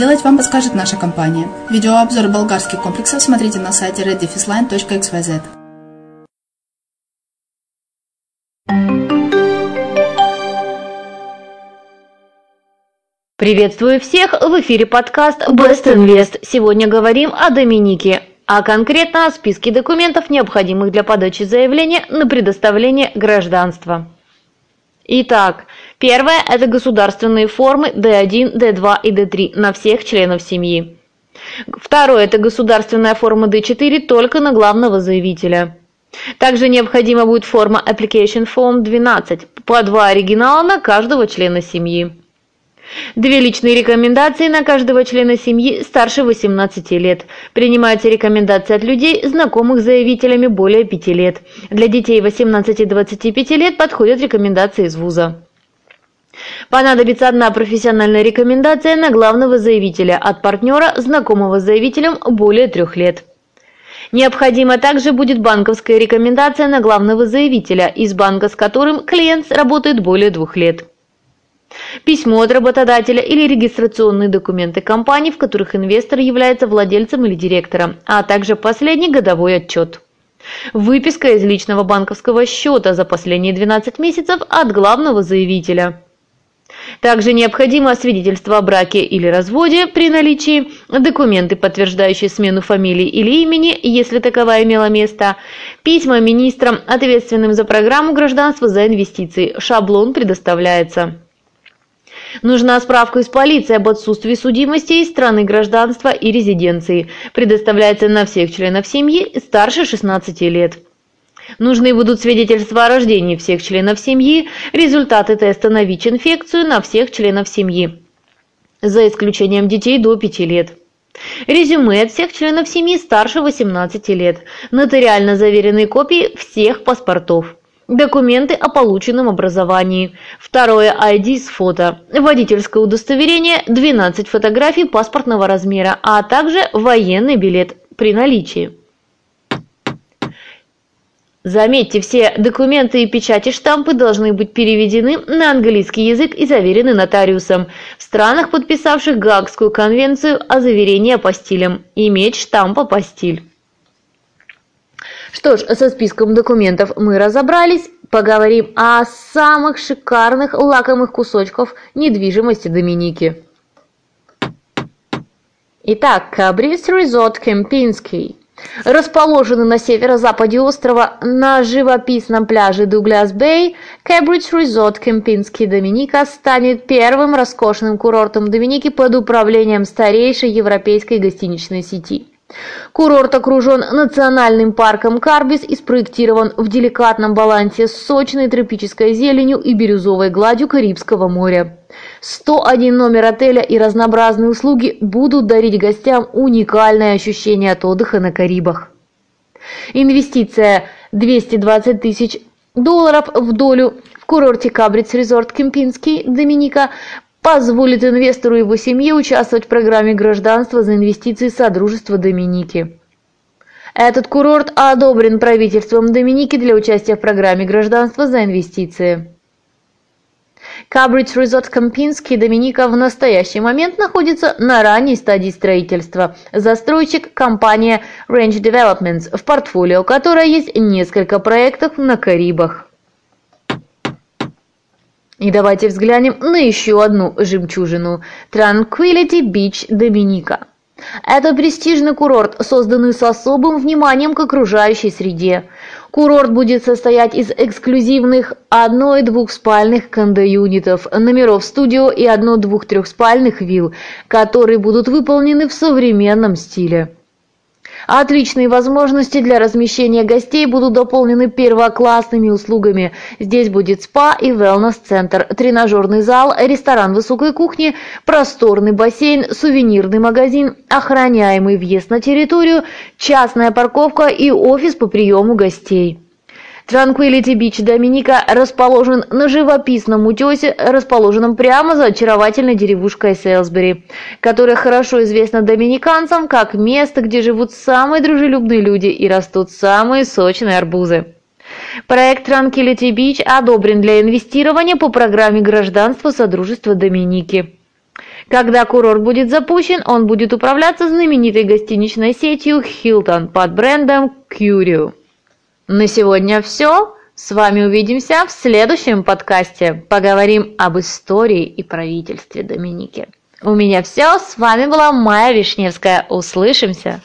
вам подскажет наша компания. Видеообзор болгарских комплексов смотрите на сайте reddefisline.xyz. Приветствую всех! В эфире подкаст Best Invest. Сегодня говорим о Доминике, а конкретно о списке документов, необходимых для подачи заявления на предоставление гражданства. Итак, первое – это государственные формы D1, D2 и D3 на всех членов семьи. Второе – это государственная форма D4 только на главного заявителя. Также необходима будет форма Application Form 12 по два оригинала на каждого члена семьи. Две личные рекомендации на каждого члена семьи старше 18 лет. Принимаются рекомендации от людей, знакомых с заявителями более 5 лет. Для детей 18-25 лет подходят рекомендации из вуза. Понадобится одна профессиональная рекомендация на главного заявителя от партнера, знакомого с заявителем более трех лет. Необходима также будет банковская рекомендация на главного заявителя, из банка с которым клиент работает более двух лет. Письмо от работодателя или регистрационные документы компании, в которых инвестор является владельцем или директором, а также последний годовой отчет. Выписка из личного банковского счета за последние 12 месяцев от главного заявителя. Также необходимо свидетельство о браке или разводе при наличии, документы, подтверждающие смену фамилии или имени, если таковая имела место, письма министрам, ответственным за программу гражданства за инвестиции. Шаблон предоставляется. Нужна справка из полиции об отсутствии судимости из страны гражданства и резиденции. Предоставляется на всех членов семьи старше 16 лет. Нужны будут свидетельства о рождении всех членов семьи, результаты теста на ВИЧ-инфекцию на всех членов семьи, за исключением детей до 5 лет. Резюме от всех членов семьи старше 18 лет, нотариально заверенные копии всех паспортов. Документы о полученном образовании. Второе ID с фото. Водительское удостоверение, 12 фотографий паспортного размера, а также военный билет при наличии. Заметьте, все документы и печати штампы должны быть переведены на английский язык и заверены нотариусом. В странах, подписавших Гаагскую конвенцию о заверении апостилем, иметь штамп апостиль. Что ж, со списком документов мы разобрались. Поговорим о самых шикарных лакомых кусочках недвижимости Доминики. Итак, Кабрис Резорт Кемпинский. Расположенный на северо-западе острова на живописном пляже Дуглас-Бэй, Кэбридж Резорт Кемпинский Доминика станет первым роскошным курортом Доминики под управлением старейшей европейской гостиничной сети. Курорт окружен национальным парком Карбис и спроектирован в деликатном балансе с сочной тропической зеленью и бирюзовой гладью Карибского моря. 101 номер отеля и разнообразные услуги будут дарить гостям уникальное ощущение от отдыха на Карибах. Инвестиция 220 тысяч долларов в долю в курорте Кабриц Резорт Кемпинский, Доминика, позволит инвестору и его семье участвовать в программе гражданства за инвестиции Содружества Доминики. Этот курорт одобрен правительством Доминики для участия в программе гражданства за инвестиции. Кабридж Резорт Кампинский Доминика в настоящий момент находится на ранней стадии строительства. Застройщик – компания Range Developments, в портфолио которой есть несколько проектов на Карибах. И давайте взглянем на еще одну жемчужину – Tranquility Beach Доминика. Это престижный курорт, созданный с особым вниманием к окружающей среде. Курорт будет состоять из эксклюзивных одно- и двухспальных кондо-юнитов, номеров студио и одно-двух-трехспальных вилл, которые будут выполнены в современном стиле. Отличные возможности для размещения гостей будут дополнены первоклассными услугами. Здесь будет спа и wellness-центр, тренажерный зал, ресторан высокой кухни, просторный бассейн, сувенирный магазин, охраняемый въезд на территорию, частная парковка и офис по приему гостей. Tranquility Beach Доминика расположен на живописном утесе, расположенном прямо за очаровательной деревушкой Селсбери, которая хорошо известна доминиканцам как место, где живут самые дружелюбные люди и растут самые сочные арбузы. Проект Tranquility Beach одобрен для инвестирования по программе гражданства Содружества Доминики. Когда курорт будет запущен, он будет управляться знаменитой гостиничной сетью Hilton под брендом Curio. На сегодня все. С вами увидимся в следующем подкасте. Поговорим об истории и правительстве Доминики. У меня все. С вами была Майя Вишневская. Услышимся.